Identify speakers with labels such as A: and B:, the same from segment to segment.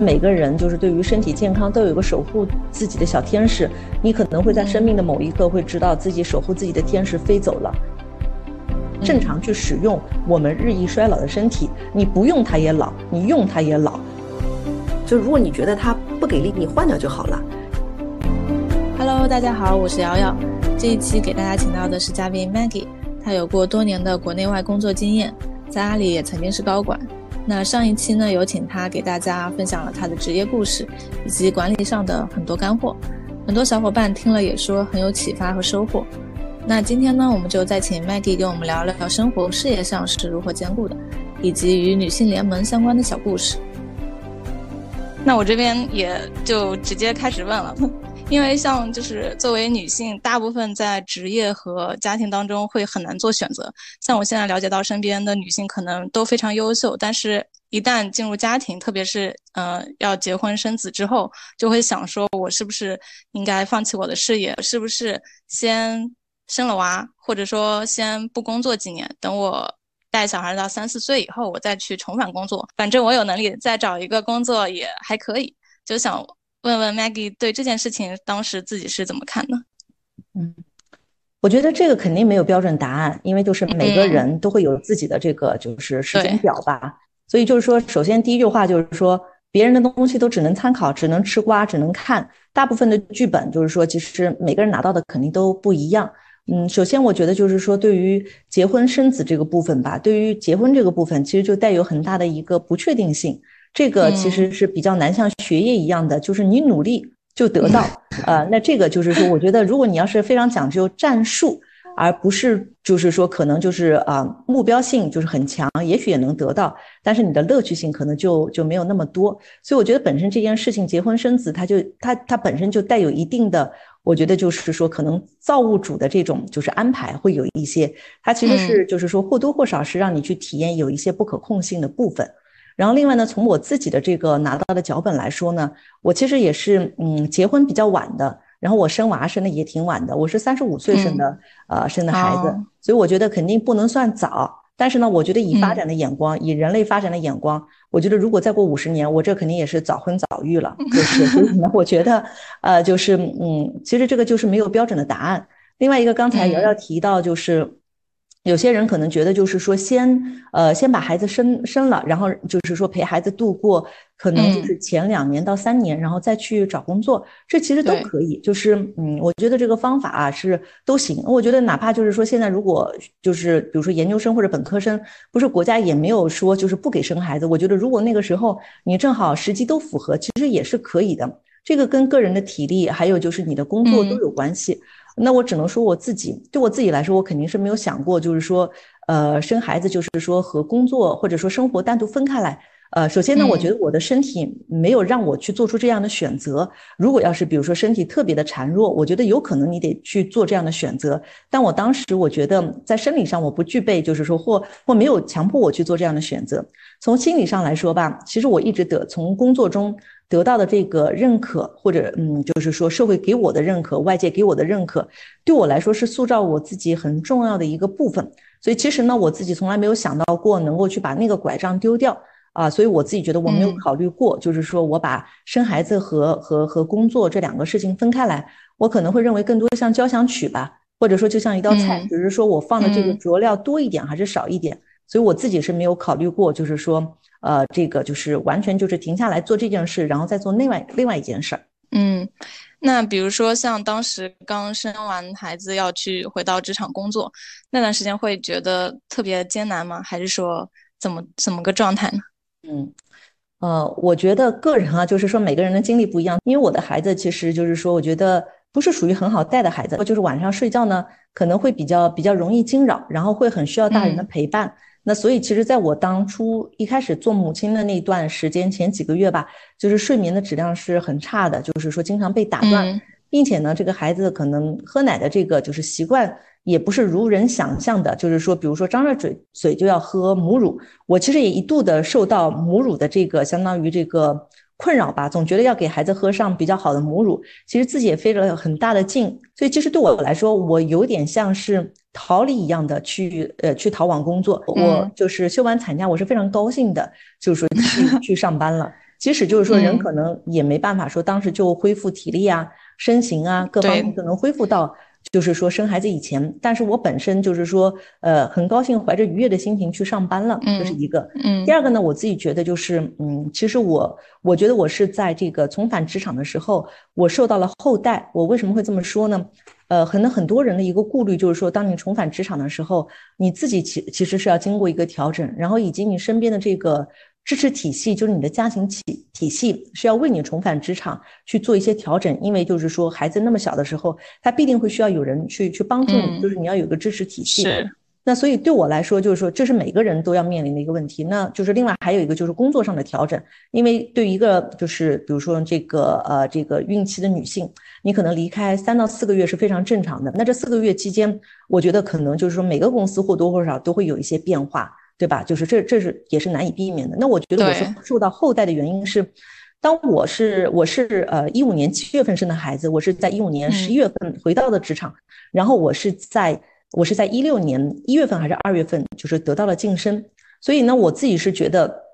A: 每个人就是对于身体健康都有一个守护自己的小天使，你可能会在生命的某一刻会知道自己守护自己的天使飞走了。正常去使用我们日益衰老的身体，你不用它也老，你用它也老。
B: 就如果你觉得它不给力，你换掉就好了。
C: Hello，大家好，我是瑶瑶。这一期给大家请到的是嘉宾 Maggie，她有过多年的国内外工作经验，在阿里也曾经是高管。那上一期呢，有请他给大家分享了他的职业故事，以及管理上的很多干货，很多小伙伴听了也说很有启发和收获。那今天呢，我们就再请 Maggie 跟我们聊聊生活事业上是如何兼顾的，以及与女性联盟相关的小故事。
D: 那我这边也就直接开始问了。因为像就是作为女性，大部分在职业和家庭当中会很难做选择。像我现在了解到身边的女性可能都非常优秀，但是一旦进入家庭，特别是呃要结婚生子之后，就会想说，我是不是应该放弃我的事业？是不是先生了娃，或者说先不工作几年，等我带小孩到三四岁以后，我再去重返工作。反正我有能力再找一个工作也还可以，就想。问问 Maggie 对这件事情当时自己是怎么看的？
A: 嗯，我觉得这个肯定没有标准答案，因为就是每个人都会有自己的这个就是时间表吧。所以就是说，首先第一句话就是说，别人的东西都只能参考，只能吃瓜，只能看。大部分的剧本就是说，其实每个人拿到的肯定都不一样。嗯，首先我觉得就是说，对于结婚生子这个部分吧，对于结婚这个部分，其实就带有很大的一个不确定性。这个其实是比较难，像学业一样的，就是你努力就得到。呃，那这个就是说，我觉得如果你要是非常讲究战术，而不是就是说可能就是啊目标性就是很强，也许也能得到，但是你的乐趣性可能就就没有那么多。所以我觉得本身这件事情结婚生子，它就它它本身就带有一定的，我觉得就是说可能造物主的这种就是安排会有一些，它其实是就是说或多或少是让你去体验有一些不可控性的部分。然后另外呢，从我自己的这个拿到的脚本来说呢，我其实也是嗯结婚比较晚的，然后我生娃生的也挺晚的，我是三十五岁生的，呃生的孩子，所以我觉得肯定不能算早。但是呢，我觉得以发展的眼光，以人类发展的眼光，我觉得如果再过五十年，我这肯定也是早婚早育了。就是，所以呢，我觉得，呃，就是嗯，其实这个就是没有标准的答案。另外一个，刚才瑶瑶提到就是。有些人可能觉得，就是说先，呃，先把孩子生生了，然后就是说陪孩子度过，可能就是前两年到三年，然后再去找工作，这其实都可以。就是，嗯，我觉得这个方法啊是都行。我觉得哪怕就是说现在如果就是比如说研究生或者本科生，不是国家也没有说就是不给生孩子。我觉得如果那个时候你正好时机都符合，其实也是可以的。这个跟个人的体力还有就是你的工作都有关系。那我只能说我自己，对我自己来说，我肯定是没有想过，就是说，呃，生孩子就是说和工作或者说生活单独分开来。呃，首先呢，我觉得我的身体没有让我去做出这样的选择。如果要是比如说身体特别的孱弱，我觉得有可能你得去做这样的选择。但我当时我觉得在生理上我不具备，就是说或或没有强迫我去做这样的选择。从心理上来说吧，其实我一直得从工作中得到的这个认可，或者嗯，就是说社会给我的认可，外界给我的认可，对我来说是塑造我自己很重要的一个部分。所以其实呢，我自己从来没有想到过能够去把那个拐杖丢掉。啊，所以我自己觉得我没有考虑过，就是说我把生孩子和和和工作这两个事情分开来，我可能会认为更多像交响曲吧，或者说就像一道菜，只是说我放的这个佐料多一点还是少一点，所以我自己是没有考虑过，就是说呃这个就是完全就是停下来做这件事，然后再做另外另外一件事儿。
D: 嗯，那比如说像当时刚生完孩子要去回到职场工作那段时间，会觉得特别艰难吗？还是说怎么怎么个状态呢？
A: 嗯，呃，我觉得个人啊，就是说每个人的经历不一样。因为我的孩子其实就是说，我觉得不是属于很好带的孩子，就是晚上睡觉呢可能会比较比较容易惊扰，然后会很需要大人的陪伴。那所以其实在我当初一开始做母亲的那段时间，前几个月吧，就是睡眠的质量是很差的，就是说经常被打断，并且呢，这个孩子可能喝奶的这个就是习惯。也不是如人想象的，就是说，比如说张着嘴嘴就要喝母乳，我其实也一度的受到母乳的这个相当于这个困扰吧，总觉得要给孩子喝上比较好的母乳，其实自己也费了很大的劲，所以其实对我来说，我有点像是逃离一样的去呃去逃往工作，我就是休完产假，我是非常高兴的，就是说去去上班了。即使就是说人可能也没办法说当时就恢复体力啊、身形啊各方面可能恢复到。就是说生孩子以前，但是我本身就是说，呃，很高兴怀着愉悦的心情去上班了，这是一个。嗯。第二个呢，我自己觉得就是，嗯，其实我我觉得我是在这个重返职场的时候，我受到了后代。我为什么会这么说呢？呃，可能很多人的一个顾虑就是说，当你重返职场的时候，你自己其其实是要经过一个调整，然后以及你身边的这个。支持体系就是你的家庭体体系是要为你重返职场去做一些调整，因为就是说孩子那么小的时候，他必定会需要有人去去帮助你，就是你要有个支持体系。
D: 是。
A: 那所以对我来说，就是说这是每个人都要面临的一个问题。那就是另外还有一个就是工作上的调整，因为对于一个就是比如说这个呃这个孕期的女性，你可能离开三到四个月是非常正常的。那这四个月期间，我觉得可能就是说每个公司或多或少都会有一些变化。对吧？就是这，这是也是难以避免的。那我觉得我是受到后代的原因是，当我是我是呃一五年七月份生的孩子，我是在一五年十一月份回到的职场，然后我是在我是在一六年一月份还是二月份，就是得到了晋升。所以呢，我自己是觉得。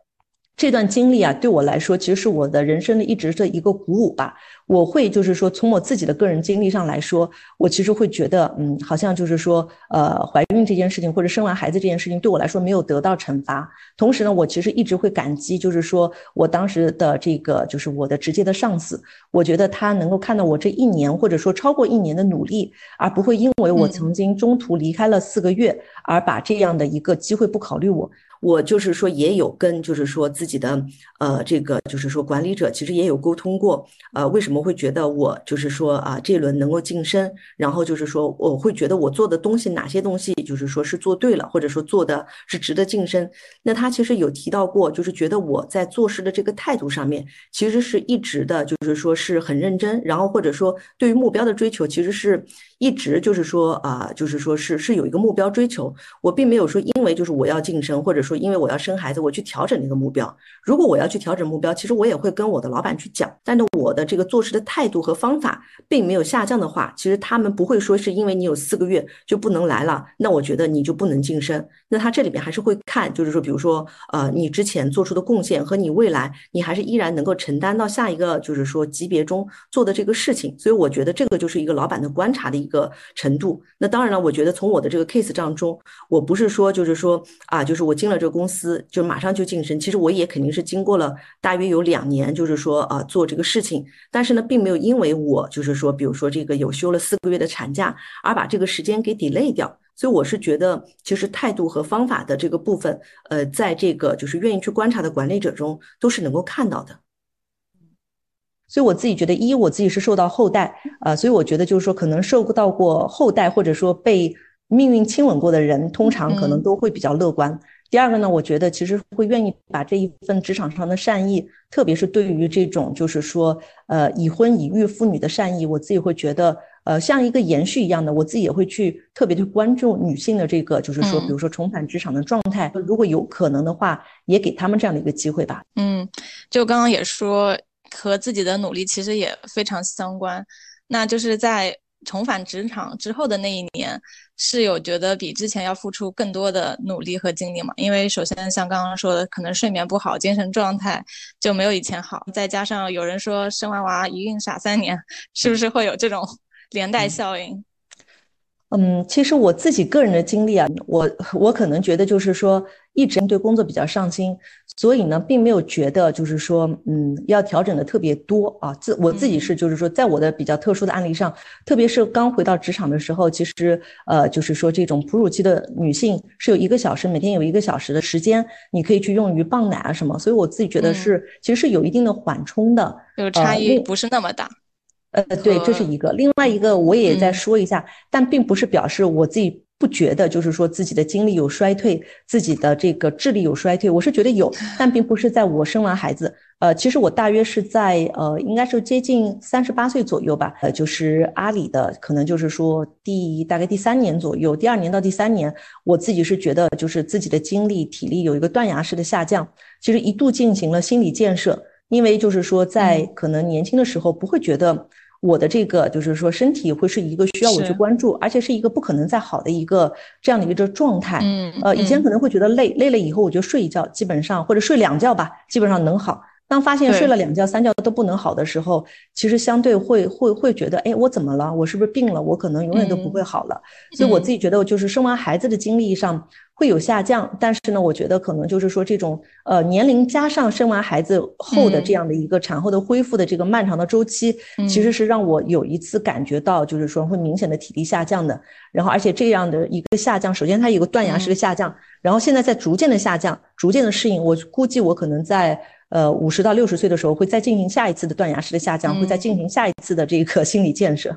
A: 这段经历啊，对我来说，其实是我的人生的一直的一个鼓舞吧。我会就是说，从我自己的个人经历上来说，我其实会觉得，嗯，好像就是说，呃，怀孕这件事情或者生完孩子这件事情，对我来说没有得到惩罚。同时呢，我其实一直会感激，就是说我当时的这个，就是我的直接的上司，我觉得他能够看到我这一年或者说超过一年的努力，而不会因为我曾经中途离开了四个月，而把这样的一个机会不考虑我。
B: 我就是说，也有跟就是说自己的呃这个就是说管理者其实也有沟通过，呃为什么会觉得我就是说啊这轮能够晋升，然后就是说我会觉得我做的东西哪些东西就是说是做对了，或者说做的是值得晋升。那他其实有提到过，就是觉得我在做事的这个态度上面，其实是一直的就是说是很认真，然后或者说对于目标的追求，其实是一直就是说啊就是说是是有一个目标追求，我并没有说因为就是我要晋升或者说。因为我要生孩子，我去调整那个目标。如果我要去调整目标，其实我也会跟我的老板去讲。但是我的这个做事的态度和方法并没有下降的话，其实他们不会说是因为你有四个月就不能来了，那我觉得你就不能晋升。那他这里面还是会看，就是说，比如说，呃，你之前做出的贡献和你未来，你还是依然能够承担到下一个，就是说级别中做的这个事情。所以我觉得这个就是一个老板的观察的一个程度。那当然了，我觉得从我的这个 case 当中，我不是说就是说啊，就是我进了。这个公司就马上就晋升，其实我也肯定是经过了大约有两年，就是说啊做这个事情，但是呢，并没有因为我就是说，比如说这个有休了四个月的产假，而把这个时间给 delay 掉。所以我是觉得，其实态度和方法的这个部分，呃，在这个就是愿意去观察的管理者中，都是能够看到的。
A: 所以我自己觉得，一我自己是受到后代，呃，所以我觉得就是说，可能受到过后代或者说被命运亲吻过的人，通常可能都会比较乐观。第二个呢，我觉得其实会愿意把这一份职场上的善意，特别是对于这种就是说，呃，已婚已育妇女的善意，我自己会觉得，呃，像一个延续一样的，我自己也会去特别去关注女性的这个，就是说，比如说重返职场的状态，如果有可能的话，也给他们这样的一个机会吧。
D: 嗯，就刚刚也说和自己的努力其实也非常相关，那就是在。重返职场之后的那一年，是有觉得比之前要付出更多的努力和精力嘛？因为首先像刚刚说的，可能睡眠不好，精神状态就没有以前好，再加上有人说生完娃一孕傻三年，是不是会有这种 连带效应？
A: 嗯，其实我自己个人的经历啊，我我可能觉得就是说，一直对工作比较上心，所以呢，并没有觉得就是说，嗯，要调整的特别多啊。自我自己是就是说，在我的比较特殊的案例上，特别是刚回到职场的时候，其实呃，就是说这种哺乳期的女性是有一个小时，每天有一个小时的时间，你可以去用于泵奶啊什么，所以我自己觉得是其实是有一定的缓冲的，
D: 就差异不是那么大。
A: 呃，对，这是一个。另外一个，我也再说一下，但并不是表示我自己不觉得，就是说自己的精力有衰退，自己的这个智力有衰退。我是觉得有，但并不是在我生完孩子。呃，其实我大约是在呃，应该是接近三十八岁左右吧。呃，就是阿里的，可能就是说第大概第三年左右，第二年到第三年，我自己是觉得就是自己的精力、体力有一个断崖式的下降。其实一度进行了心理建设，因为就是说在可能年轻的时候不会觉得。我的这个就是说，身体会是一个需要我去关注，而且是一个不可能再好的一个这样的一个状态。嗯，呃，以前可能会觉得累，累了以后我就睡一觉，基本上或者睡两觉吧，基本上能好。当发现睡了两觉、三觉都不能好的时候，其实相对会会会觉得，哎，我怎么了？我是不是病了？我可能永远都不会好了。所以我自己觉得，就是生完孩子的精力上会有下降，但是呢，我觉得可能就是说这种呃年龄加上生完孩子后的这样的一个产后的恢复的这个漫长的周期，其实是让我有一次感觉到，就是说会明显的体力下降的。然后而且这样的一个下降，首先它有个断崖式的下降，然后现在在逐渐的下降，逐渐的适应。我估计我可能在。呃，五十到六十岁的时候会再进行下一次的断崖式的下降，会再进行下一次的这个心理建设。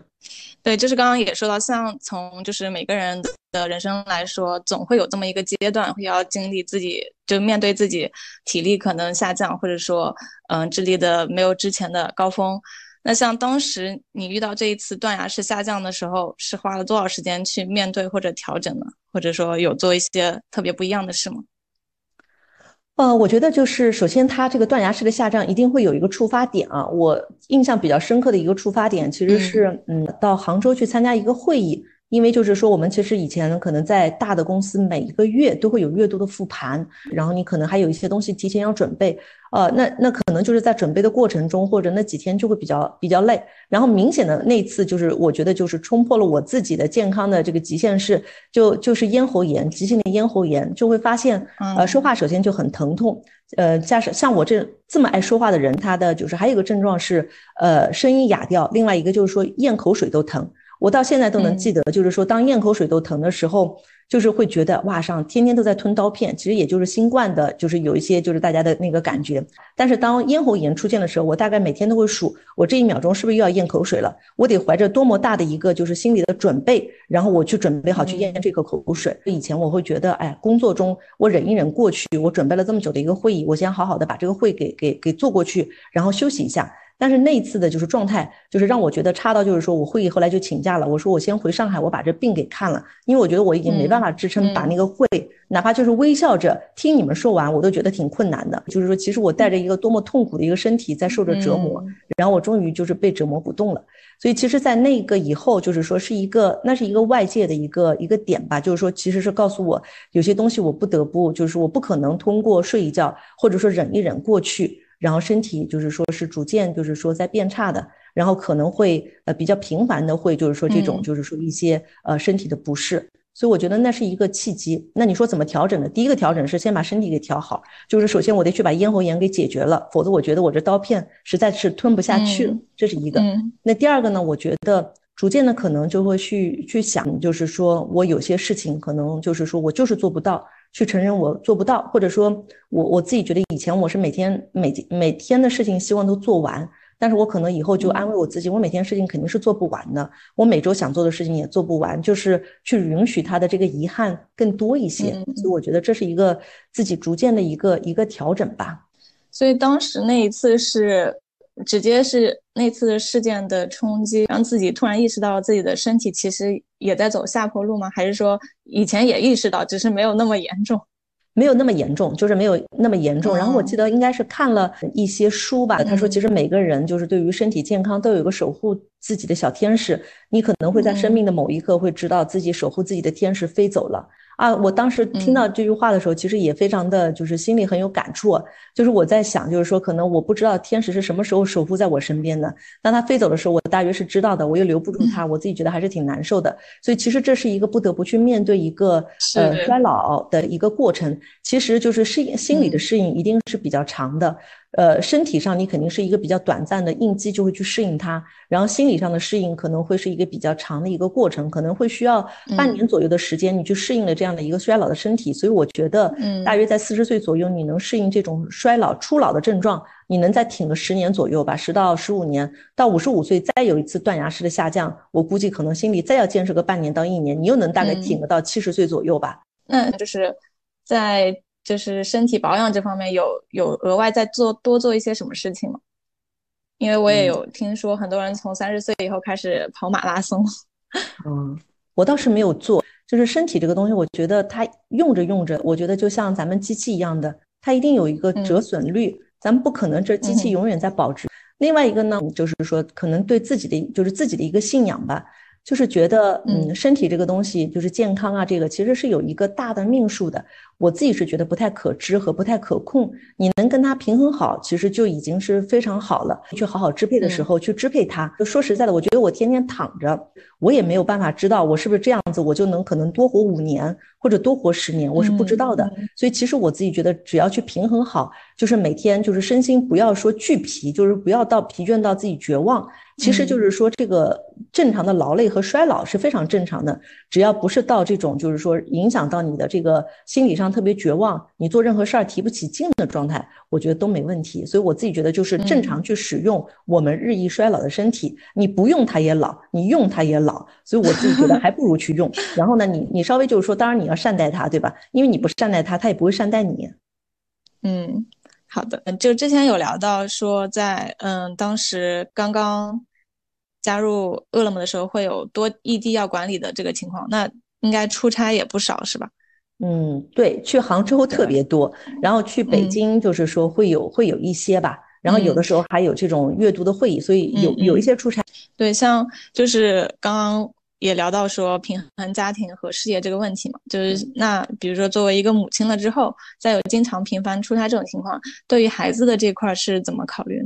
D: 对，就是刚刚也说到，像从就是每个人的人生来说，总会有这么一个阶段，会要经历自己就面对自己体力可能下降，或者说嗯智力的没有之前的高峰。那像当时你遇到这一次断崖式下降的时候，是花了多少时间去面对或者调整呢？或者说有做一些特别不一样的事吗？
A: 呃，我觉得就是首先，它这个断崖式的下降一定会有一个触发点啊。我印象比较深刻的一个触发点，其实是嗯，到杭州去参加一个会议。因为就是说，我们其实以前可能在大的公司，每一个月都会有月度的复盘，然后你可能还有一些东西提前要准备，呃，那那可能就是在准备的过程中，或者那几天就会比较比较累。然后明显的那次就是，我觉得就是冲破了我自己的健康的这个极限，是就就是咽喉炎，急性的咽喉炎，就会发现，呃，说话首先就很疼痛，呃，加上像我这这么爱说话的人，他的就是还有一个症状是，呃，声音哑掉，另外一个就是说咽口水都疼。我到现在都能记得，就是说，当咽口水都疼的时候，就是会觉得哇，上天天都在吞刀片。其实也就是新冠的，就是有一些就是大家的那个感觉。但是当咽喉炎出现的时候，我大概每天都会数，我这一秒钟是不是又要咽口水了？我得怀着多么大的一个就是心理的准备，然后我去准备好去咽这个口水。以前我会觉得，哎，工作中我忍一忍过去，我准备了这么久的一个会议，我先好好的把这个会给给给做过去，然后休息一下。但是那一次的就是状态，就是让我觉得差到就是说我会议后来就请假了。我说我先回上海，我把这病给看了，因为我觉得我已经没办法支撑把那个会，哪怕就是微笑着听你们说完，我都觉得挺困难的。就是说，其实我带着一个多么痛苦的一个身体在受着折磨，然后我终于就是被折磨不动了。所以其实，在那个以后，就是说是一个那是一个外界的一个一个点吧，就是说其实是告诉我有些东西我不得不，就是我不可能通过睡一觉或者说忍一忍过去。然后身体就是说是逐渐就是说在变差的，然后可能会呃比较频繁的会就是说这种就是说一些呃身体的不适，所以我觉得那是一个契机。那你说怎么调整呢？第一个调整是先把身体给调好，就是首先我得去把咽喉炎给解决了，否则我觉得我这刀片实在是吞不下去了，这是一个。那第二个呢？我觉得逐渐的可能就会去去想，就是说我有些事情可能就是说我就是做不到。去承认我做不到，或者说我我自己觉得以前我是每天每每天的事情希望都做完，但是我可能以后就安慰我自己，我每天事情肯定是做不完的，我每周想做的事情也做不完，就是去允许他的这个遗憾更多一些。所以我觉得这是一个自己逐渐的一个一个调整吧。
D: 所以当时那一次是。直接是那次事件的冲击，让自己突然意识到自己的身体其实也在走下坡路吗？还是说以前也意识到，只是没有那么严重？
A: 没有那么严重，就是没有那么严重。然后我记得应该是看了一些书吧，他说其实每个人就是对于身体健康都有一个守护自己的小天使，你可能会在生命的某一刻会知道自己守护自己的天使飞走了。啊，我当时听到这句话的时候，其实也非常的就是心里很有感触。就是我在想，就是说，可能我不知道天使是什么时候守护在我身边的。当他飞走的时候，我大约是知道的，我又留不住他，我自己觉得还是挺难受的。所以，其实这是一个不得不去面对一个呃衰老的一个过程。其实就是适应心理的适应，一定是比较长的。呃，身体上你肯定是一个比较短暂的应激，就会去适应它。然后心理上的适应可能会是一个比较长的一个过程，可能会需要半年左右的时间，你去适应了这样的一个衰老的身体。所以我觉得，嗯，大约在四十岁左右，你能适应这种衰老初老的症状，你能再挺个十年左右吧，十到十五年，到五十五岁再有一次断崖式的下降，我估计可能心理再要坚持个半年到一年，你又能大概挺得到七十岁左右吧。
D: 嗯就是在。就是身体保养这方面有有额外在做多做一些什么事情吗？因为我也有听说很多人从三十岁以后开始跑马拉松。
A: 嗯，我倒是没有做。就是身体这个东西，我觉得它用着用着，我觉得就像咱们机器一样的，它一定有一个折损率，咱们不可能这机器永远在保值。另外一个呢，就是说可能对自己的就是自己的一个信仰吧。就是觉得，嗯，身体这个东西就是健康啊，这个其实是有一个大的命数的。我自己是觉得不太可知和不太可控。你能跟它平衡好，其实就已经是非常好了。去好好支配的时候去支配它。就说实在的，我觉得我天天躺着，我也没有办法知道我是不是这样子，我就能可能多活五年或者多活十年，我是不知道的。所以其实我自己觉得，只要去平衡好，就是每天就是身心不要说巨疲，就是不要到疲倦到自己绝望。其实就是说，这个正常的劳累和衰老是非常正常的，只要不是到这种就是说影响到你的这个心理上特别绝望，你做任何事儿提不起劲的状态，我觉得都没问题。所以我自己觉得就是正常去使用我们日益衰老的身体，你不用它也老，你用它也老。所以我自己觉得还不如去用。然后呢，你你稍微就是说，当然你要善待它，对吧？因为你不善待它，它也不会善待你。
C: 嗯。好的，就之前有聊到说，在嗯当时刚刚加入饿了么的时候，会有多异地要管理的这个情况，那应该出差也不少是吧？
A: 嗯，对，去杭州特别多，然后去北京就是说会有会有一些吧，然后有的时候还有这种阅读的会议，所以有有一些出差。
C: 对，像就是刚刚。也聊到说平衡家庭和事业这个问题嘛，就是那比如说作为一个母亲了之后，再有经常频繁出差这种情况，对于孩子的这块是怎么考虑？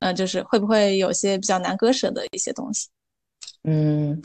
C: 呃，就是会不会有些比较难割舍的一些东西？
A: 嗯，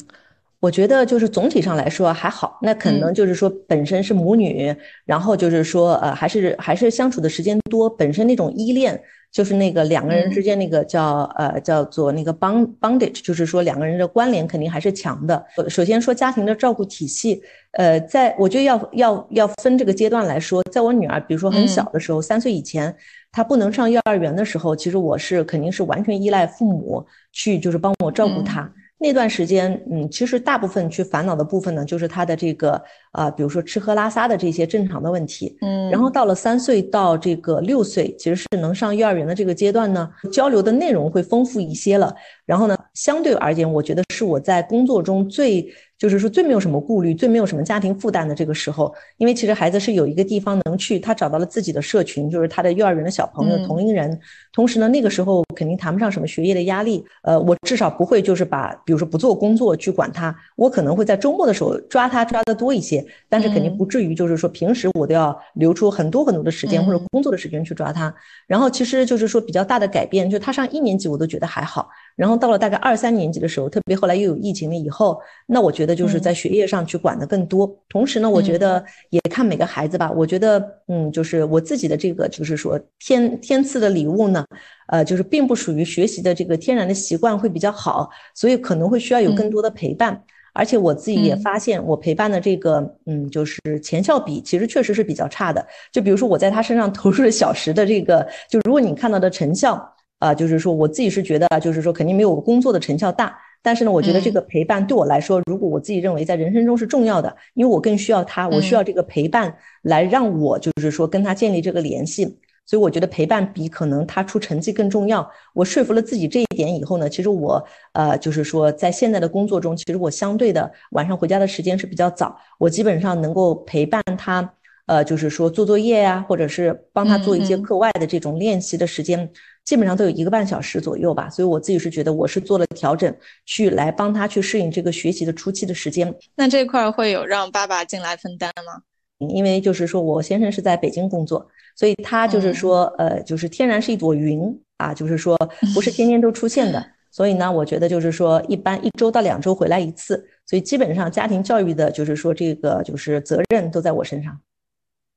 A: 我觉得就是总体上来说还好，那可能就是说本身是母女，然后就是说呃还是还是相处的时间多，本身那种依恋。就是那个两个人之间那个叫呃叫做那个 bond bondage，就是说两个人的关联肯定还是强的。首先说家庭的照顾体系，呃，在我觉得要要要分这个阶段来说，在我女儿比如说很小的时候，三岁以前，她不能上幼儿园的时候，其实我是肯定是完全依赖父母去就是帮我照顾他。那段时间，嗯，其实大部分去烦恼的部分呢，就是他的这个啊，比如说吃喝拉撒的这些正常的问题，嗯，然后到了三岁到这个六岁，其实是能上幼儿园的这个阶段呢，交流的内容会丰富一些了。然后呢，相对而言，我觉得是我在工作中最。就是说最没有什么顾虑、最没有什么家庭负担的这个时候，因为其实孩子是有一个地方能去，他找到了自己的社群，就是他的幼儿园的小朋友、同龄人。同时呢，那个时候肯定谈不上什么学业的压力。呃，我至少不会就是把，比如说不做工作去管他，我可能会在周末的时候抓他抓的多一些，但是肯定不至于就是说平时我都要留出很多很多的时间或者工作的时间去抓他。然后其实就是说比较大的改变，就他上一年级我都觉得还好。然后到了大概二三年级的时候，特别后来又有疫情了以后，那我觉得就是在学业上去管的更多。同时呢，我觉得也看每个孩子吧。我觉得，嗯，就是我自己的这个，就是说天天赐的礼物呢，呃，就是并不属于学习的这个天然的习惯会比较好，所以可能会需要有更多的陪伴。而且我自己也发现，我陪伴的这个，嗯，就是前效比其实确实是比较差的。就比如说我在他身上投入了小时的这个，就如果你看到的成效。啊，就是说我自己是觉得，就是说肯定没有工作的成效大。但是呢，我觉得这个陪伴对我来说，如果我自己认为在人生中是重要的，因为我更需要他，我需要这个陪伴来让我就是说跟他建立这个联系。所以我觉得陪伴比可能他出成绩更重要。我说服了自己这一点以后呢，其实我呃就是说在现在的工作中，其实我相对的晚上回家的时间是比较早，我基本上能够陪伴他。呃，就是说做作业呀，或者是帮他做一些课外的这种练习的时间，基本上都有一个半小时左右吧。所以我自己是觉得我是做了调整，去来帮他去适应这个学习的初期的时间。
C: 那这块会有让爸爸进来分担吗？
A: 因为就是说我先生是在北京工作，所以他就是说，呃，就是天然是一朵云啊，就是说不是天天都出现的。所以呢，我觉得就是说，一般一周到两周回来一次，所以基本上家庭教育的，就是说这个就是责任都在我身上。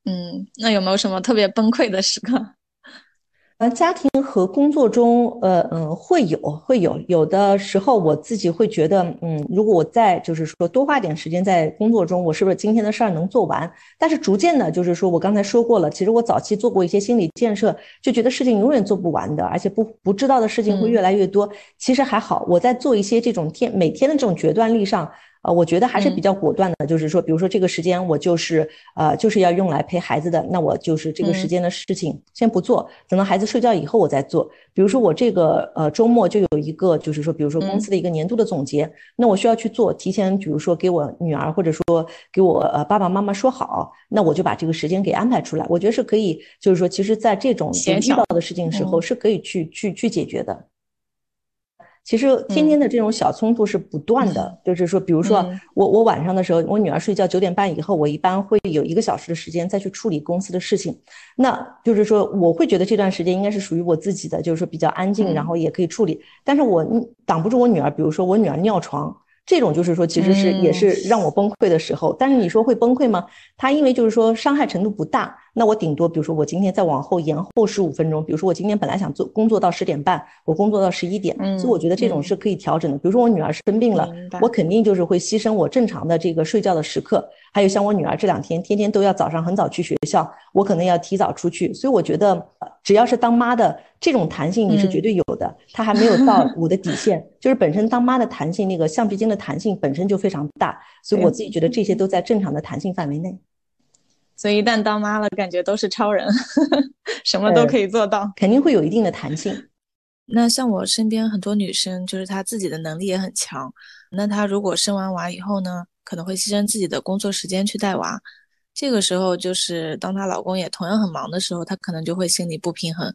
C: 嗯，那有没有什么特别崩溃的时刻？
A: 呃，家庭和工作中，呃嗯，会有会有有的时候，我自己会觉得，嗯，如果我再就是说多花点时间在工作中，我是不是今天的事儿能做完？但是逐渐的，就是说我刚才说过了，其实我早期做过一些心理建设，就觉得事情永远做不完的，而且不不知道的事情会越来越多。其实还好，我在做一些这种天每天的这种决断力上。呃，我觉得还是比较果断的，就是说，比如说这个时间我就是呃就是要用来陪孩子的，那我就是这个时间的事情先不做，等到孩子睡觉以后我再做。比如说我这个呃周末就有一个，就是说，比如说公司的一个年度的总结，那我需要去做，提前比如说给我女儿或者说给我呃爸爸妈妈说好，那我就把这个时间给安排出来。我觉得是可以，就是说，其实在这种遇到的事情时候是可以去去去解决的。
E: 其实天天的这种小冲突是不断的，就是说，比如说我我晚上的时候，我女儿睡觉九点半以后，我一般会有一个小时的时间再去处理公司的事情，那就是说我会觉得这段时间应该是属于我自己的，就是说比较安静，然后也可以处理，但是我挡不住我女儿，比如说我女儿尿床。这种就是说，其实是也是让我崩溃的时候。但是你说会崩溃吗？他因为就是说伤害程度不大，那我顶多比如说我今天再往后延后十五分钟，比如说我今天本来想做工作到十点半，我工作到十一点，所以我觉得这种是可以调整的。比如说我女儿生病了，我肯定就是会牺牲我正常的这个睡觉的时刻。还有像我女儿这两天天天都要早上很早去学校，我可能要提早出去。所以我觉得只要是当妈的。这种弹性你是绝对有的，它还没有到我的底线，就是本身当妈的弹性，那个橡皮筋的弹性本身就非常大，所以我自己觉得这些都在正常的弹性范围内。
D: 所以一旦当妈了，感觉都是超人，什么都可以做到，
E: 肯定会有一定的弹性。
D: 那像我身边很多女生，就是她自己的能力也很强，那她如果生完娃以后呢，可能会牺牲自己的工作时间去带娃，这个时候就是当她老公也同样很忙的时候，她可能就会心里不平衡。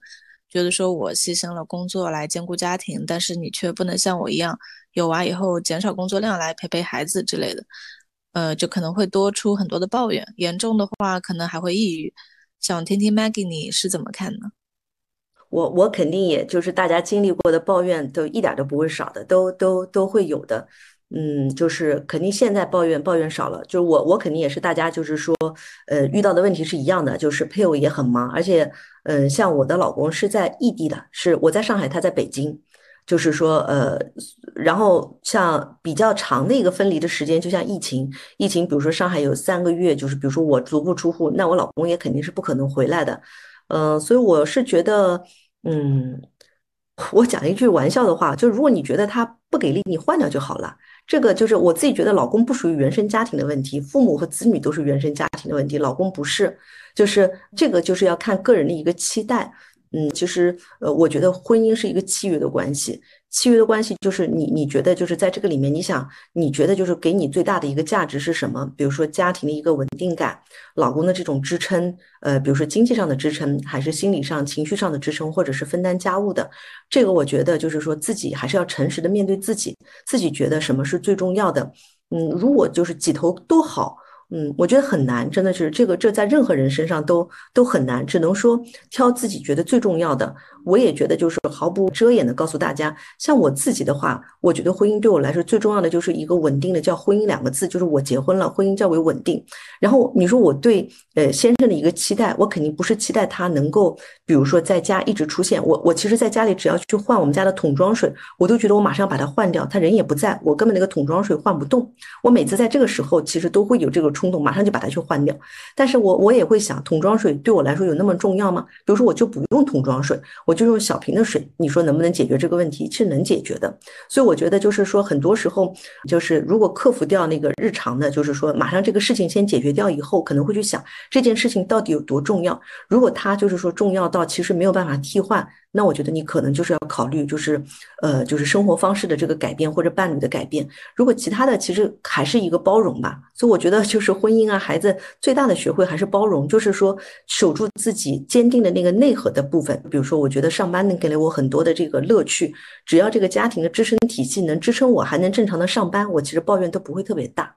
D: 觉得说我牺牲了工作来兼顾家庭，但是你却不能像我一样有娃以后减少工作量来陪陪孩子之类的，呃，就可能会多出很多的抱怨，严重的话可能还会抑郁。想听听 Maggie 你是怎么看呢？
A: 我我肯定也就是大家经历过的抱怨都一点都不会少的，都都都会有的。嗯，就是肯定现在抱怨抱怨少了，就是我我肯定也是大家就是说，呃，遇到的问题是一样的，就是配偶也很忙，而且，嗯，像我的老公是在异地的，是我在上海，他在北京，就是说，呃，然后像比较长的一个分离的时间，就像疫情，疫情，比如说上海有三个月，就是比如说我足不出户，那我老公也肯定是不可能回来的，嗯，所以我是觉得，嗯，我讲一句玩笑的话，就如果你觉得他不给力，你换掉就好了。这个就是我自己觉得，老公不属于原生家庭的问题，父母和子女都是原生家庭的问题，老公不是，就是这个就是要看个人的一个期待。嗯，其实呃，我觉得婚姻是一个契约的关系。契约的关系就是你，你觉得就是在这个里面，你想，你觉得就是给你最大的一个价值是什么？比如说家庭的一个稳定感，老公的这种支撑，呃，比如说经济上的支撑，还是心理上、情绪上的支撑，或者是分担家务的，这个我觉得就是说自己还是要诚实的面对自己，自己觉得什么是最重要的。嗯，如果就是几头都好。嗯，我觉得很难，真的是这个，这在任何人身上都都很难，只能说挑自己觉得最重要的。我也觉得就是毫不遮掩的告诉大家，像我自己的话，我觉得婚姻对我来说最重要的就是一个稳定的，叫婚姻两个字，就是我结婚了，婚姻较为稳定。然后你说我对呃先生的一个期待，我肯定不是期待他能够，比如说在家一直出现。我我其实在家里只要去换我们家的桶装水，我都觉得我马上把它换掉，他人也不在，我根本那个桶装水换不动。我每次在这个时候，其实都会有这个。冲动马上就把它去换掉，但是我我也会想，桶装水对我来说有那么重要吗？比如说我就不用桶装水，我就用小瓶的水，你说能不能解决这个问题？是能解决的。所以我觉得就是说，很多时候就是如果克服掉那个日常的，就是说马上这个事情先解决掉以后，可能会去想这件事情到底有多重要。如果它就是说重要到其实没有办法替换。那我觉得你可能就是要考虑，就是，呃，就是生活方式的这个改变或者伴侣的改变。如果其他的其实还是一个包容吧。所以我觉得就是婚姻啊，孩子最大的学会还是包容，就是说守住自己坚定的那个内核的部分。比如说，我觉得上班能给了我很多的这个乐趣，只要这个家庭的支撑体系能支撑我，还能正常的上班，我其实抱怨都不会特别大。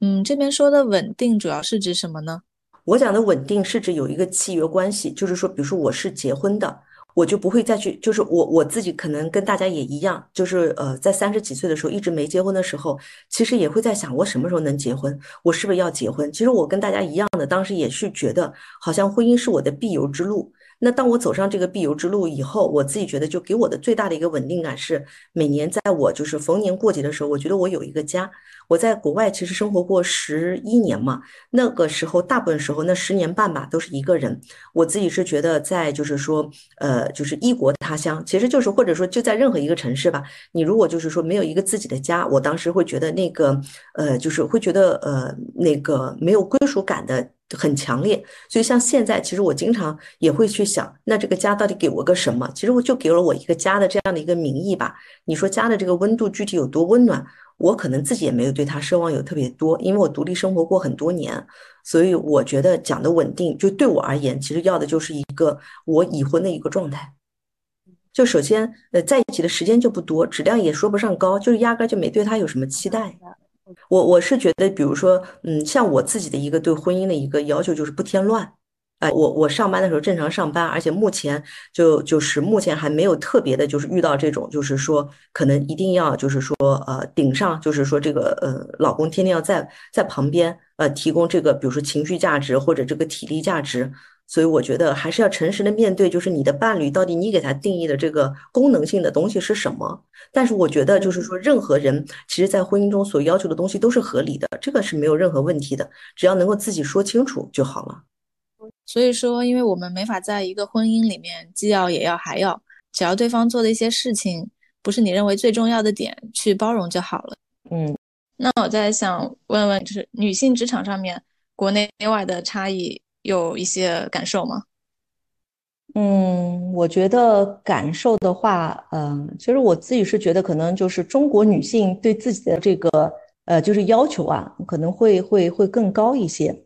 D: 嗯，这边说的稳定主要是指什么呢？
A: 我讲的稳定是指有一个契约关系，就是说，比如说我是结婚的。我就不会再去，就是我我自己可能跟大家也一样，就是呃，在三十几岁的时候一直没结婚的时候，其实也会在想，我什么时候能结婚？我是不是要结婚？其实我跟大家一样的，当时也是觉得，好像婚姻是我的必由之路。那当我走上这个必由之路以后，我自己觉得，就给我的最大的一个稳定感是，每年在我就是逢年过节的时候，我觉得我有一个家。我在国外其实生活过十一年嘛，那个时候大部分时候那十年半吧都是一个人。我自己是觉得在就是说，呃，就是异国他乡，其实就是或者说就在任何一个城市吧，你如果就是说没有一个自己的家，我当时会觉得那个，呃，就是会觉得呃那个没有归属感的很强烈。所以像现在，其实我经常也会去想，那这个家到底给我个什么？其实我就给了我一个家的这样的一个名义吧。你说家的这个温度具体有多温暖？我可能自己也没有对他奢望有特别多，因为我独立生活过很多年，所以我觉得讲的稳定，就对我而言，其实要的就是一个我已婚的一个状态。
B: 就首先呃在一起的时间就不多，质量也说不上高，就是压根就没对他有什么期待。我我是觉得，比如说，嗯，像我自己的一个对婚姻的一个要求就是不添乱。哎，我我上班的时候正常上班，而且目前就就是目前还没有特别的，就是遇到这种，就是说可能一定要就是说呃顶上，就是说这个呃老公天天要在在旁边呃提供这个比如说情绪价值或者这个体力价值，所以我觉得还是要诚实的面对，就是你的伴侣到底你给他定义的这个功能性的东西是什么。但是我觉得就是说任何人其实在婚姻中所要求的东西都是合理的，这个是没有任何问题的，只要能够自己说清楚就好了。
C: 所以说，因为我们没法在一个婚姻里面既要也要还要，只要对方做的一些事情不是你认为最重要的点，去包容就好了。
A: 嗯，
D: 那我在想问问，就是女性职场上面国内外的差异有一些感受吗？
A: 嗯，我觉得感受的话，嗯，其实我自己是觉得可能就是中国女性对自己的这个呃就是要求啊，可能会会会更高一些。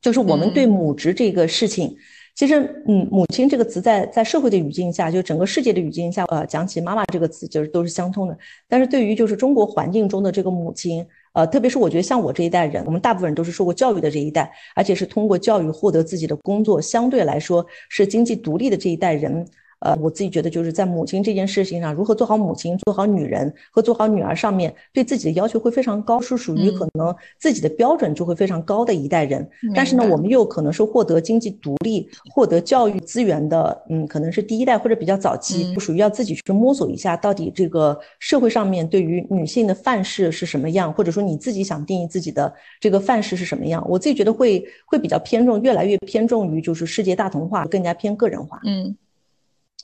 A: 就是我们对母职这个事情，其实，嗯，母亲这个词在在社会的语境下，就整个世界的语境下，呃，讲起妈妈这个词，就是都是相通的。但是对于就是中国环境中的这个母亲，呃，特别是我觉得像我这一代人，我们大部分人都是受过教育的这一代，而且是通过教育获得自己的工作，相对来说是经济独立的这一代人。呃，我自己觉得就是在母亲这件事情上，如何做好母亲、做好女人和做好女儿上面，对自己的要求会非常高，是属于可能自己的标准就会非常高的一代人。但是呢，我们又可能是获得经济独立、获得教育资源的，嗯，可能是第一代或者比较早期，属于要自己去摸索一下，到底这个社会上面对于女性的范式是什么样，或者说你自己想定义自己的这个范式是什么样。我自己觉得会会比较偏重，越来越偏重于就是世界大同化，更加偏个人化。
D: 嗯。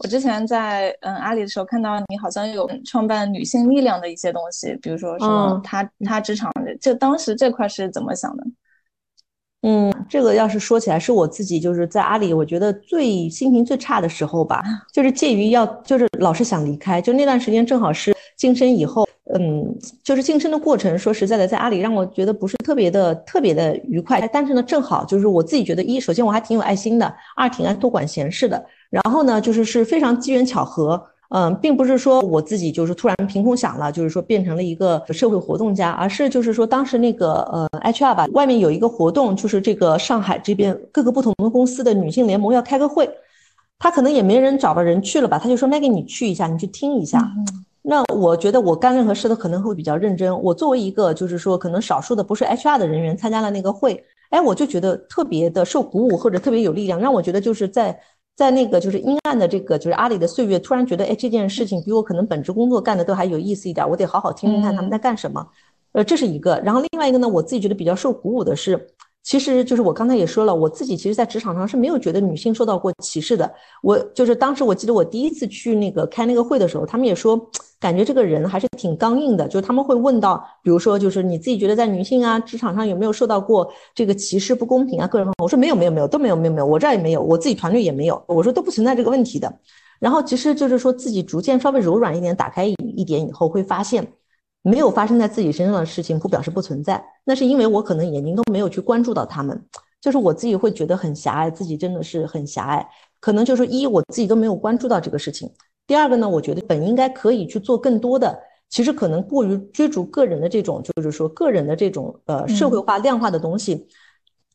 D: 我之前在嗯阿里的时候看到你好像有创办女性力量的一些东西，比如说什么他他职场，就当时这块是怎么想的？
A: 嗯，这个要是说起来，是我自己就是在阿里，我觉得最心情最差的时候吧，就是介于要就是老是想离开，就那段时间正好是晋升以后，嗯，就是晋升的过程，说实在的，在阿里让我觉得不是特别的特别的愉快，但是呢，正好就是我自己觉得一，首先我还挺有爱心的，二挺爱多管闲事的。然后呢，就是是非常机缘巧合，嗯，并不是说我自己就是突然凭空想了，就是说变成了一个社会活动家，而是就是说当时那个呃 HR 吧，外面有一个活动，就是这个上海这边各个不同的公司的女性联盟要开个会，他可能也没人找到人去了吧，他就说 Maggie 你去一下，你去听一下。那我觉得我干任何事都可能会比较认真。我作为一个就是说可能少数的不是 HR 的人员参加了那个会，哎，我就觉得特别的受鼓舞或者特别有力量，让我觉得就是在。在那个就是阴暗的这个就是阿里的岁月，突然觉得，哎，这件事情比我可能本职工作干的都还有意思一点，我得好好听听看他们在干什么。呃，这是一个。然后另外一个呢，我自己觉得比较受鼓舞的是。其实就是我刚才也说了，我自己其实，在职场上是没有觉得女性受到过歧视的。我就是当时我记得我第一次去那个开那个会的时候，他们也说，感觉这个人还是挺刚硬的。就是他们会问到，比如说，就是你自己觉得在女性啊职场上有没有受到过这个歧视、不公平啊？个人我说没有，没有，没有，都没有，没有，没有，我这儿也没有，我自己团队也没有。我说都不存在这个问题的。然后其实就是说自己逐渐稍微柔软一点，打开一点以后，会发现。没有发生在自己身上的事情，不表示不存在，那是因为我可能眼睛都没有去关注到他们，就是我自己会觉得很狭隘，自己真的是很狭隘，可能就是一我自己都没有关注到这个事情，第二个呢，我觉得本应该可以去做更多的，其实可能过于追逐个人的这种，就是说个人的这种呃社会化量化的东西。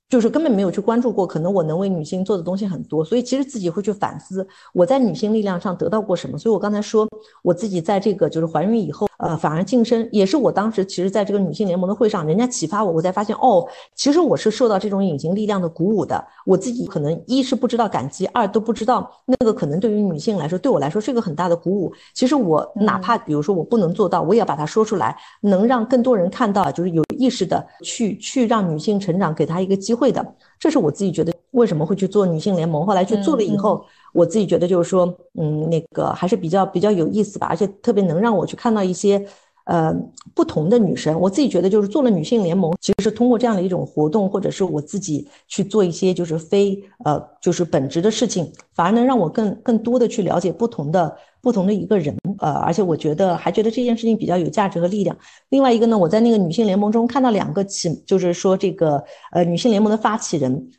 A: 就是根本没有去关注过，可能我能为女性做的东西很多，所以其实自己会去反思我在女性力量上得到过什么。所以我刚才说我自己在这个就是怀孕以后，呃，反而晋升，也是我当时其实在这个女性联盟的会上，人家启发我，我才发现哦，其实我是受到这种隐形力量的鼓舞的。我自己可能一是不知道感激，二都不知道那个可能对于女性来说，对我来说是一个很大的鼓舞。其实我哪怕比如说我不能做到，我也要把它说出来，能让更多人看到，就是有意识的去去让女性成长，给她一个机会。会的，这是我自己觉得为什么会去做女性联盟。后来去做了以后，我自己觉得就是说，嗯，那个还是比较比较有意思吧，而且特别能让我去看到一些呃不同的女生。我自己觉得就是做了女性联盟，其实是通过这样的一种活动，或者是我自己去做一些就是非呃就是本职的事情，反而能让我更更多的去了解不同的。不同的一个人，呃，而且我觉得还觉得这件事情比较有价值和力量。另外一个呢，我在那个女性联盟中看到两个起，就是说这个呃女性联盟的发起人，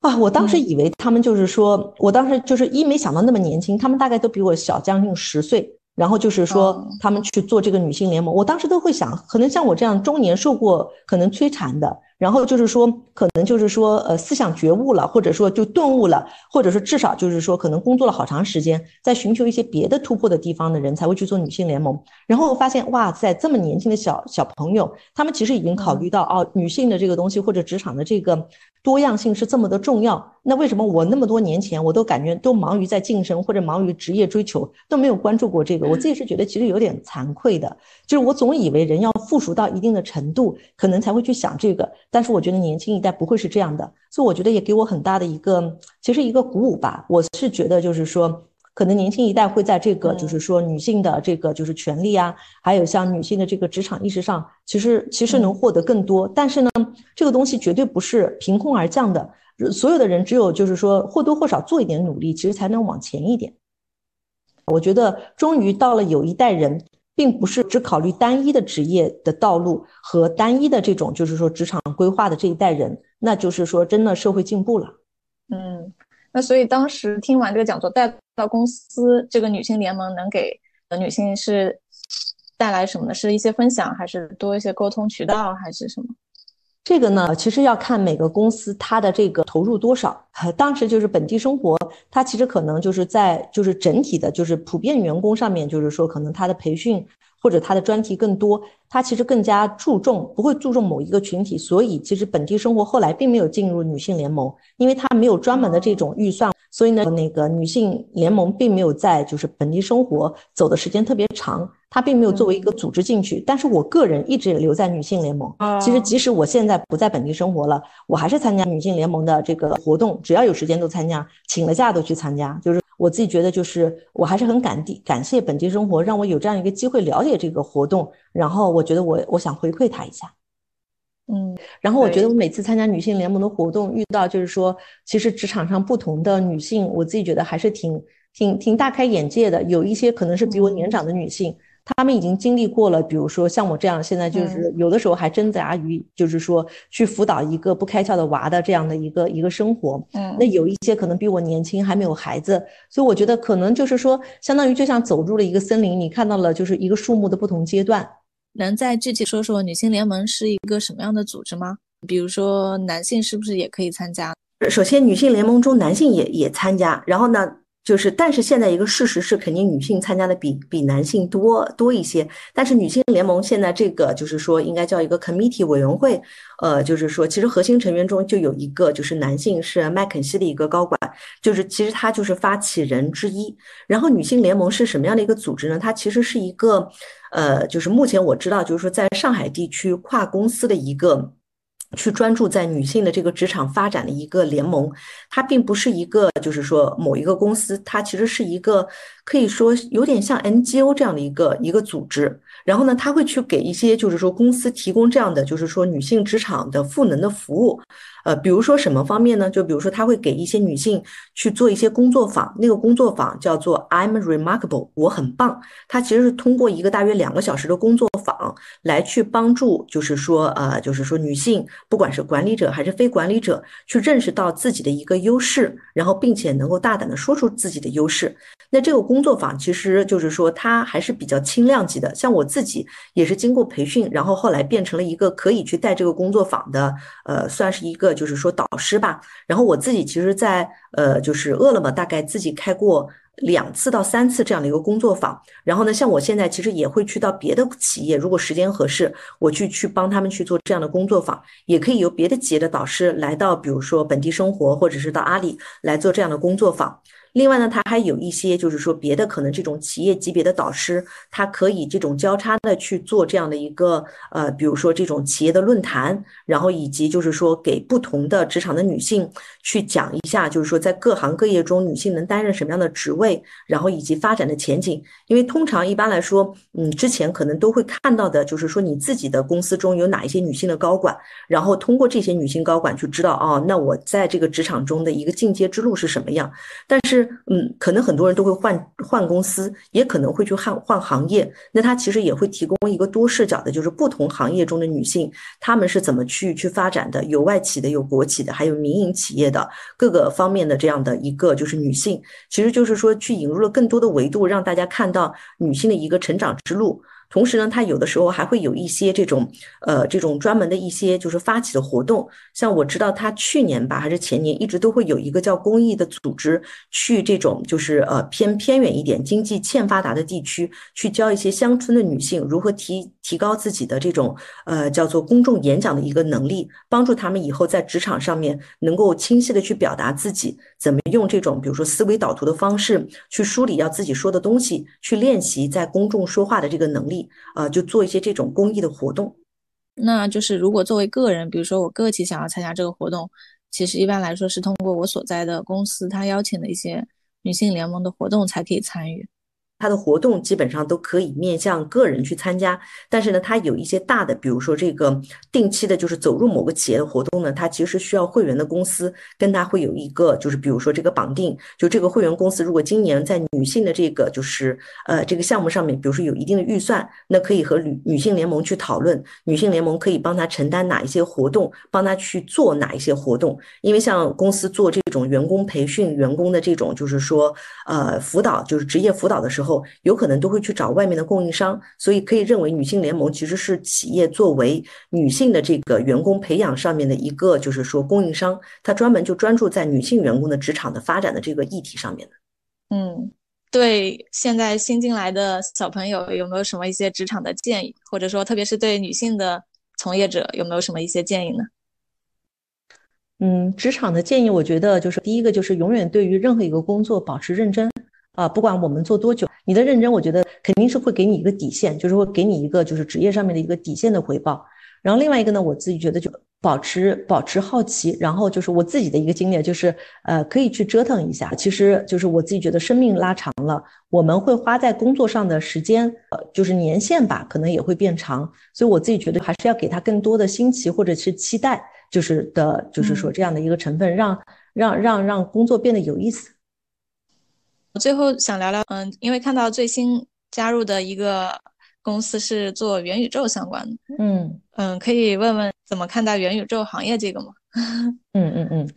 A: 啊，我当时以为他们就是说，我当时就是一没想到那么年轻，他们大概都比我小将近十岁。然后就是说，他们去做这个女性联盟，我当时都会想，可能像我这样中年受过可能摧残的。然后就是说，可能就是说，呃，思想觉悟了，或者说就顿悟了，或者说至少就是说，可能工作了好长时间，在寻求一些别的突破的地方的人才会去做女性联盟。然后我发现，哇塞，这么年轻的小小朋友，他们其实已经考虑到哦，女性的这个东西或者职场的这个多样性是这么的重要。那为什么我那么多年前我都感觉都忙于在晋升或者忙于职业追求，都没有关注过这个？我自己是觉得其实有点惭愧的，就是我总以为人要富足到一定的程度，可能才会去想这个。但是我觉得年轻一代不会是这样的，所以我觉得也给我很大的一个，其实一个鼓舞吧。我是觉得就是说，可能年轻一代会在这个就是说女性的这个就是权利啊，还有像女性的这个职场意识上，其实其实能获得更多。但是呢，这个东西绝对不是凭空而降的，所有的人只有就是说或多或少做一点努力，其实才能往前一点。我觉得终于到了有一代人。并不是只考虑单一的职业的道路和单一的这种，就是说职场规划的这一代人，那就是说真的社会进步了。
C: 嗯，那所以当时听完这个讲座，带到公司这个女性联盟能给女性是带来什么呢？是一些分享，还是多一些沟通渠道，还是什么？
A: 这个呢，其实要看每个公司它的这个投入多少。当时就是本地生活，它其实可能就是在就是整体的，就是普遍员工上面，就是说可能它的培训或者它的专题更多，它其实更加注重不会注重某一个群体。所以其实本地生活后来并没有进入女性联盟，因为它没有专门的这种预算。所以呢，那个女性联盟并没有在就是本地生活走的时间特别长，它并没有作为一个组织进去。但是我个人一直留在女性联盟。其实即使我现在不在本地生活了，我还是参加女性联盟的这个活动，只要有时间都参加，请了假都去参加。就是我自己觉得，就是我还是很感地感谢本地生活，让我有这样一个机会了解这个活动。然后我觉得我我想回馈他一下。
C: 嗯，
A: 然后我觉得我每次参加女性联盟的活动，遇到就是说，其实职场上不同的女性，我自己觉得还是挺挺挺大开眼界的。有一些可能是比我年长的女性，她们已经经历过了，比如说像我这样，现在就是有的时候还挣扎于就是说去辅导一个不开窍的娃的这样的一个一个生活。
C: 嗯，
A: 那有一些可能比我年轻，还没有孩子，所以我觉得可能就是说，相当于就像走入了一个森林，你看到了就是一个树木的不同阶段。
C: 能再具体说说女性联盟是一个什么样的组织吗？比如说男性是不是也可以参加？
B: 首先，女性联盟中男性也也参加。然后呢？就是，但是现在一个事实是，肯定女性参加的比比男性多多一些。但是女性联盟现在这个就是说，应该叫一个 committee 委员会，呃，就是说，其实核心成员中就有一个就是男性，是麦肯锡的一个高管，就是其实他就是发起人之一。然后女性联盟是什么样的一个组织呢？它其实是一个，呃，就是目前我知道，就是说在上海地区跨公司的一个。去专注在女性的这个职场发展的一个联盟，它并不是一个，就是说某一个公司，它其实是一个可以说有点像 NGO 这样的一个一个组织。然后呢，它会去给一些，就是说公司提供这样的，就是说女性职场的赋能的服务。呃，比如说什么方面呢？就比如说，他会给一些女性去做一些工作坊，那个工作坊叫做 I'm Remarkable，我很棒。他其实是通过一个大约两个小时的工作坊来去帮助，就是说，呃，就是说女性，不管是管理者还是非管理者，去认识到自己的一个优势，然后并且能够大胆的说出自己的优势。那这个工作坊其实就是说，它还是比较轻量级的。像我自己也是经过培训，然后后来变成了一个可以去带这个工作坊的，呃，算是一个。就是说导师吧，然后我自己其实，在呃，就是饿了么大概自己开过两次到三次这样的一个工作坊，然后呢，像我现在其实也会去到别的企业，如果时间合适，我去去帮他们去做这样的工作坊，也可以由别的企业的导师来到，比如说本地生活，或者是到阿里来做这样的工作坊。另外呢，他还有一些就是说别的可能这种企业级别的导师，他可以这种交叉的去做这样的一个呃，比如说这种企业的论坛，然后以及就是说给不同的职场的女性去讲一下，就是说在各行各业中女性能担任什么样的职位，然后以及发展的前景。因为通常一般来说，嗯，之前可能都会看到的就是说你自己的公司中有哪一些女性的高管，然后通过这些女性高管去知道哦，那我在这个职场中的一个进阶之路是什么样。但是嗯，可能很多人都会换换公司，也可能会去换换行业。那它其实也会提供一个多视角的，就是不同行业中的女性，她们是怎么去去发展的？有外企的，有国企的，还有民营企业的各个方面的这样的一个就是女性，其实就是说去引入了更多的维度，让大家看到女性的一个成长之路。同时呢，他有的时候还会有一些这种，呃，这种专门的一些就是发起的活动。像我知道，他去年吧还是前年，一直都会有一个叫公益的组织，去这种就是呃偏偏远一点、经济欠发达的地区，去教一些乡村的女性如何提提高自己的这种呃叫做公众演讲的一个能力，帮助他们以后在职场上面能够清晰的去表达自己，怎么用这种比如说思维导图的方式去梳理要自己说的东西，去练习在公众说话的这个能力。啊，就做一些这种公益的活动。
C: 那就是如果作为个人，比如说我个体想要参加这个活动，其实一般来说是通过我所在的公司，他邀请的一些女性联盟的活动才可以参与。
B: 它的活动基本上都可以面向个人去参加，但是呢，它有一些大的，比如说这个定期的，就是走入某个企业的活动呢，它其实需要会员的公司跟它会有一个，就是比如说这个绑定，就这个会员公司如果今年在女性的这个就是呃这个项目上面，比如说有一定的预算，那可以和女女性联盟去讨论，女性联盟可以帮他承担哪一些活动，帮他去做哪一些活动，因为像公司做这种员工培训、员工的这种就是说呃辅导，就是职业辅导的时候。有可能都会去找外面的供应商，所以可以认为女性联盟其实是企业作为女性的这个员工培养上面的一个，就是说供应商，它专门就专注在女性员工的职场的发展的这个议题上面的。
D: 嗯，对，现在新进来的小朋友有没有什么一些职场的建议，或者说特别是对女性的从业者有没有什么一些建议呢？
A: 嗯，职场的建议，我觉得就是第一个就是永远对于任何一个工作保持认真。啊，不管我们做多久，你的认真，我觉得肯定是会给你一个底线，就是会给你一个就是职业上面的一个底线的回报。然后另外一个呢，我自己觉得就保持保持好奇，然后就是我自己的一个经验，就是呃可以去折腾一下。其实就是我自己觉得生命拉长了，我们会花在工作上的时间，呃就是年限吧，可能也会变长。所以我自己觉得还是要给他更多的新奇或者是期待，就是的，就是说这样的一个成分，让让让让工作变得有意思。
D: 我最后想聊聊，嗯，因为看到最新加入的一个公司是做元宇宙相关的，嗯嗯，可以问问怎么看待元宇宙行业这个吗？
A: 嗯嗯嗯，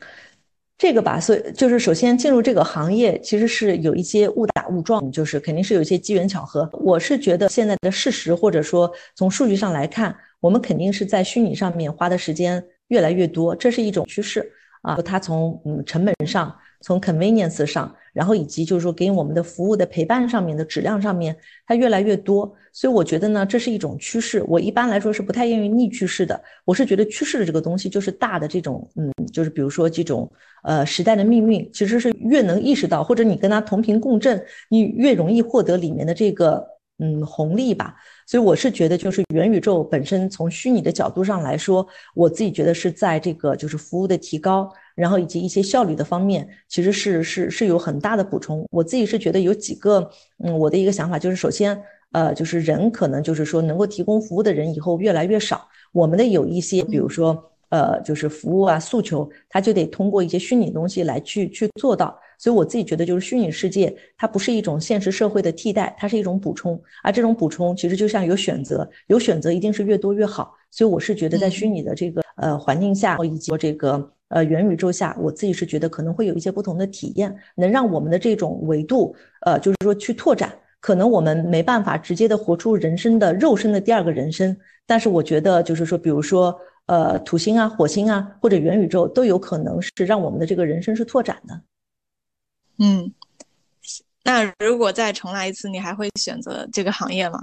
A: 这个吧，所以就是首先进入这个行业其实是有一些误打误撞，就是肯定是有一些机缘巧合。我是觉得现在的事实或者说从数据上来看，我们肯定是在虚拟上面花的时间越来越多，这是一种趋势啊。它从嗯成本上。从 convenience 上，然后以及就是说给我们的服务的陪伴上面的质量上面，它越来越多，所以我觉得呢，这是一种趋势。我一般来说是不太愿意逆趋势的，我是觉得趋势的这个东西就是大的这种，嗯，就是比如说这种呃时代的命运，其实是越能意识到，或者你跟它同频共振，你越容易获得里面的这个嗯红利吧。所以我是觉得，就是元宇宙本身从虚拟的角度上来说，我自己觉得是在这个就是服务的提高。然后以及一些效率的方面，其实是是是有很大的补充。我自己是觉得有几个，嗯，我的一个想法就是，首先，呃，就是人可能就是说能够提供服务的人以后越来越少。我们的有一些，比如说，呃，就是服务啊诉求，它就得通过一些虚拟东西来去去做到。所以我自己觉得，就是虚拟世界它不是一种现实社会的替代，它是一种补充。而这种补充其实就像有选择，有选择一定是越多越好。所以我是觉得，在虚拟的这个呃环境下，以及这个。呃，元宇宙下，我自己是觉得可能会有一些不同的体验，能让我们的这种维度，呃，就是说去拓展。可能我们没办法直接的活出人生的肉身的第二个人生，但是我觉得就是说，比如说，呃，土星啊、火星啊，或者元宇宙，都有可能是让我们的这个人生是拓展的。
D: 嗯，那如果再重来一次，你还会选择这个行业吗？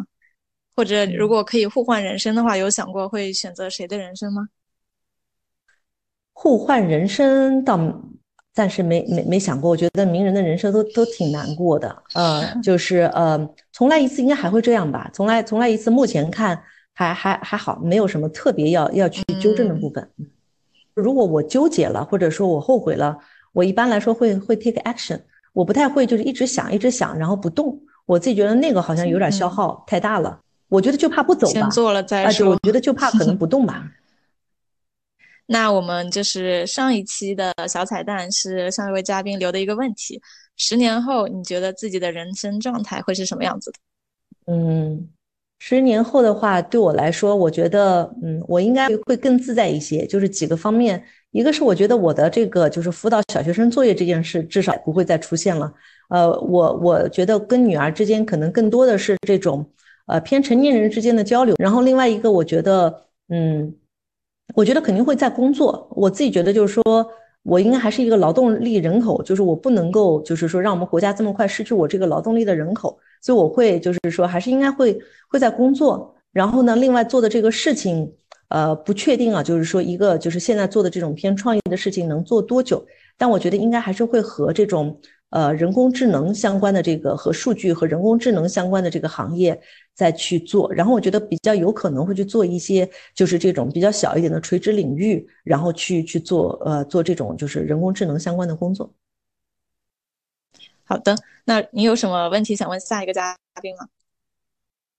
D: 或者如果可以互换人生的话，有想过会选择谁的人生吗？
A: 互换人生倒暂时没没没想过，我觉得名人的人生都都挺难过的，呃，就是呃，重来一次应该还会这样吧？重来重来一次，目前看还还还好，没有什么特别要要去纠正的部分。如果我纠结了，或者说我后悔了，我一般来说会会 take action，我不太会就是一直想一直想然后不动，我自己觉得那个好像有点消耗太大了。我觉得就怕不走吧，
D: 先做了再说。
A: 我觉得就怕可能不动吧。
D: 那我们就是上一期的小彩蛋是上一位嘉宾留的一个问题，十年后你觉得自己的人生状态会是什么样子的？
A: 嗯，十年后的话，对我来说，我觉得，嗯，我应该会更自在一些。就是几个方面，一个是我觉得我的这个就是辅导小学生作业这件事，至少不会再出现了。呃，我我觉得跟女儿之间可能更多的是这种，呃，偏成年人之间的交流。然后另外一个，我觉得，嗯，我觉得肯定会在工作。我自己觉得就是说。我应该还是一个劳动力人口，就是我不能够，就是说让我们国家这么快失去我这个劳动力的人口，所以我会就是说还是应该会会在工作，然后呢，另外做的这个事情，呃，不确定啊，就是说一个就是现在做的这种偏创业的事情能做多久，但我觉得应该还是会和这种。呃，人工智能相关的这个和数据和人工智能相关的这个行业再去做，然后我觉得比较有可能会去做一些，就是这种比较小一点的垂直领域，然后去去做呃做这种就是人工智能相关的工作。
D: 好的，那你有什么问题想问下一个嘉宾吗？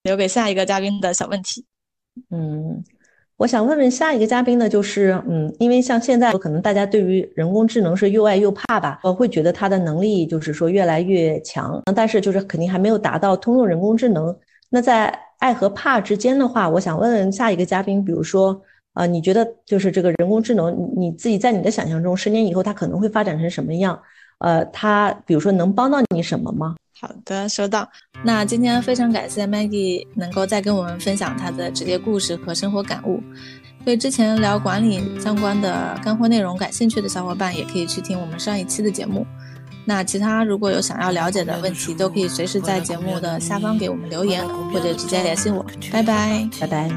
D: 留给下一个嘉宾的小问题。
A: 嗯。我想问问下一个嘉宾呢，就是嗯，因为像现在可能大家对于人工智能是又爱又怕吧，呃，会觉得它的能力就是说越来越强，但是就是肯定还没有达到通用人工智能。那在爱和怕之间的话，我想问问下一个嘉宾，比如说啊，你觉得就是这个人工智能，你自己在你的想象中，十年以后它可能会发展成什么样？呃，它比如说能帮到你什么吗？
D: 好的，收到。那今天非常感谢 Maggie 能够再跟我们分享她的职业故事和生活感悟。对之前聊管理相关的干货内容感兴趣的小伙伴，也可以去听我们上一期的节目。那其他如果有想要了解的问题，都可以随时在节目的下方给我们留言，或者直接联系我。拜拜，
A: 拜拜。